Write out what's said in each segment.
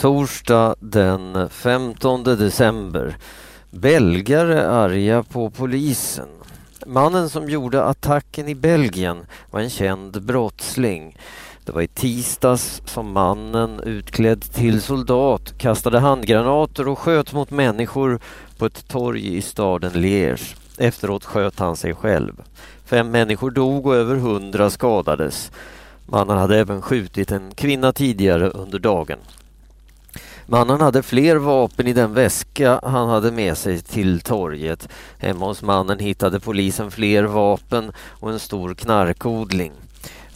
Torsdag den 15 december. Belgare arga på polisen. Mannen som gjorde attacken i Belgien var en känd brottsling. Det var i tisdags som mannen utklädd till soldat kastade handgranater och sköt mot människor på ett torg i staden Liège. Efteråt sköt han sig själv. Fem människor dog och över hundra skadades. Mannen hade även skjutit en kvinna tidigare under dagen. Mannen hade fler vapen i den väska han hade med sig till torget. Hemma hos mannen hittade polisen fler vapen och en stor knarkodling.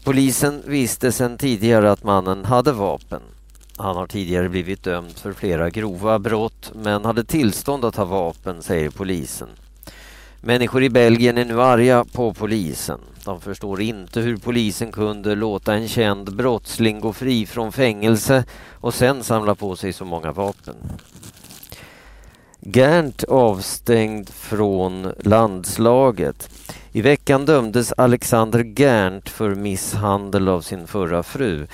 Polisen visste sedan tidigare att mannen hade vapen. Han har tidigare blivit dömd för flera grova brott men hade tillstånd att ha vapen, säger polisen. Människor i Belgien är nu arga på polisen. De förstår inte hur polisen kunde låta en känd brottsling gå fri från fängelse och sen samla på sig så många vapen. Gerndt avstängd från landslaget. I veckan dömdes Alexander Gerndt för misshandel av sin förra fru.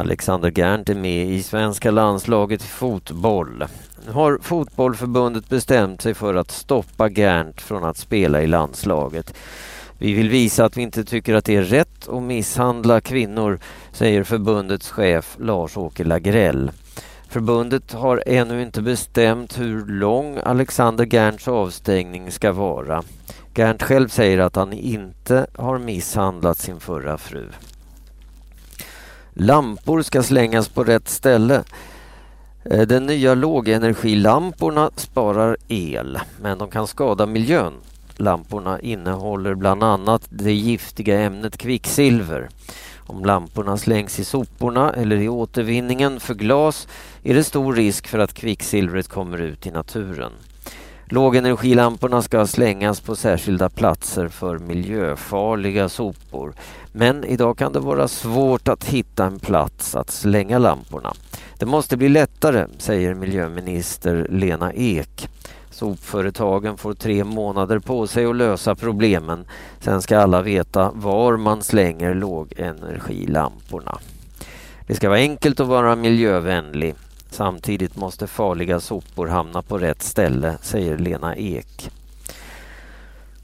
Alexander Gerndt är med i svenska landslaget i fotboll. Nu har fotbollförbundet bestämt sig för att stoppa Gerndt från att spela i landslaget. Vi vill visa att vi inte tycker att det är rätt att misshandla kvinnor, säger förbundets chef Lars-Åke Lagrell. Förbundet har ännu inte bestämt hur lång Alexander Gernts avstängning ska vara. Gerndt själv säger att han inte har misshandlat sin förra fru. Lampor ska slängas på rätt ställe. Eh, de nya lågenergilamporna sparar el, men de kan skada miljön. Lamporna innehåller bland annat det giftiga ämnet kvicksilver. Om lamporna slängs i soporna eller i återvinningen för glas är det stor risk för att kvicksilvret kommer ut i naturen. Lågenergilamporna ska slängas på särskilda platser för miljöfarliga sopor. Men idag kan det vara svårt att hitta en plats att slänga lamporna. Det måste bli lättare, säger miljöminister Lena Ek. Sopföretagen får tre månader på sig att lösa problemen. Sen ska alla veta var man slänger lågenergilamporna. Det ska vara enkelt att vara miljövänlig. Samtidigt måste farliga sopor hamna på rätt ställe, säger Lena Ek.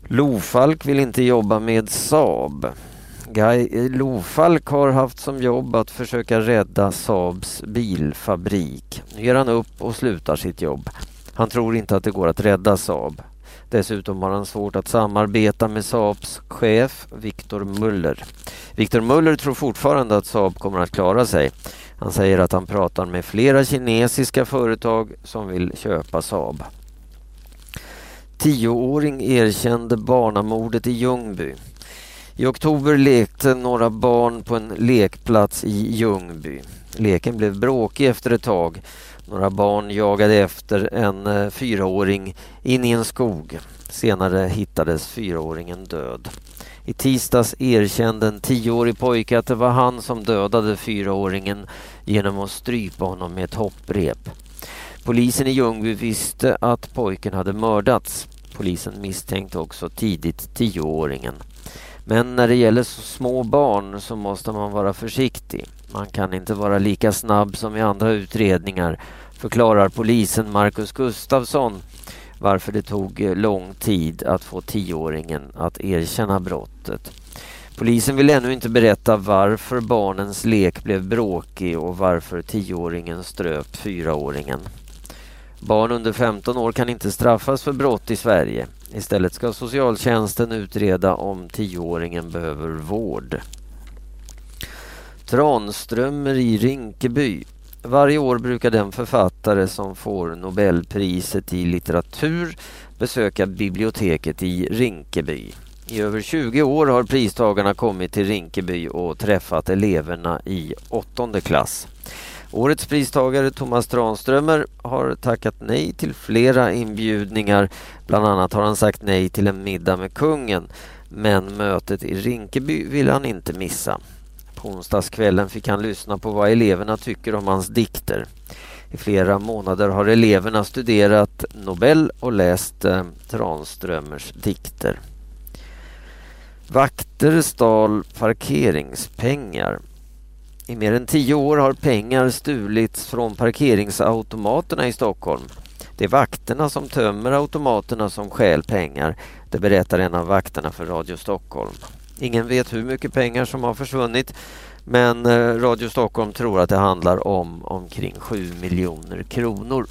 Lofalk vill inte jobba med Saab. Guy eh, Lofalk har haft som jobb att försöka rädda Saabs bilfabrik. Nu ger han upp och slutar sitt jobb. Han tror inte att det går att rädda Saab. Dessutom har han svårt att samarbeta med Saabs chef Viktor Muller. Viktor Muller tror fortfarande att Saab kommer att klara sig. Han säger att han pratar med flera kinesiska företag som vill köpa Saab. Tioåring erkände barnamordet i Ljungby. I oktober lekte några barn på en lekplats i Ljungby. Leken blev bråkig efter ett tag. Några barn jagade efter en eh, fyraåring in i en skog. Senare hittades fyraåringen död. I tisdags erkände en tioårig pojke att det var han som dödade fyraåringen genom att strypa honom med ett hopprep. Polisen i Ljungby visste att pojken hade mördats. Polisen misstänkte också tidigt tioåringen. Men när det gäller så små barn så måste man vara försiktig. Man kan inte vara lika snabb som i andra utredningar, förklarar polisen Marcus Gustafsson varför det tog eh, lång tid att få tioåringen att erkänna brottet. Polisen vill ännu inte berätta varför barnens lek blev bråkig och varför tioåringen ströp fyraåringen. Barn under 15 år kan inte straffas för brott i Sverige. Istället ska socialtjänsten utreda om tioåringen behöver vård. Tranströmer i Rinkeby. Varje år brukar den författare som får Nobelpriset i litteratur besöka biblioteket i Rinkeby. I över 20 år har pristagarna kommit till Rinkeby och träffat eleverna i åttonde klass. Årets pristagare Thomas Tranströmer har tackat nej till flera inbjudningar. Bland annat har han sagt nej till en middag med kungen. Men mötet i Rinkeby vill han inte missa. På onsdagskvällen fick han lyssna på vad eleverna tycker om hans dikter. I flera månader har eleverna studerat Nobel och läst eh, Tranströmers dikter. Vakter stal parkeringspengar. I mer än tio år har pengar stulits från parkeringsautomaterna i Stockholm. Det är vakterna som tömmer automaterna som stjäl pengar. Det berättar en av vakterna för Radio Stockholm. Ingen vet hur mycket pengar som har försvunnit men eh, Radio Stockholm tror att det handlar om omkring 7 miljoner kronor.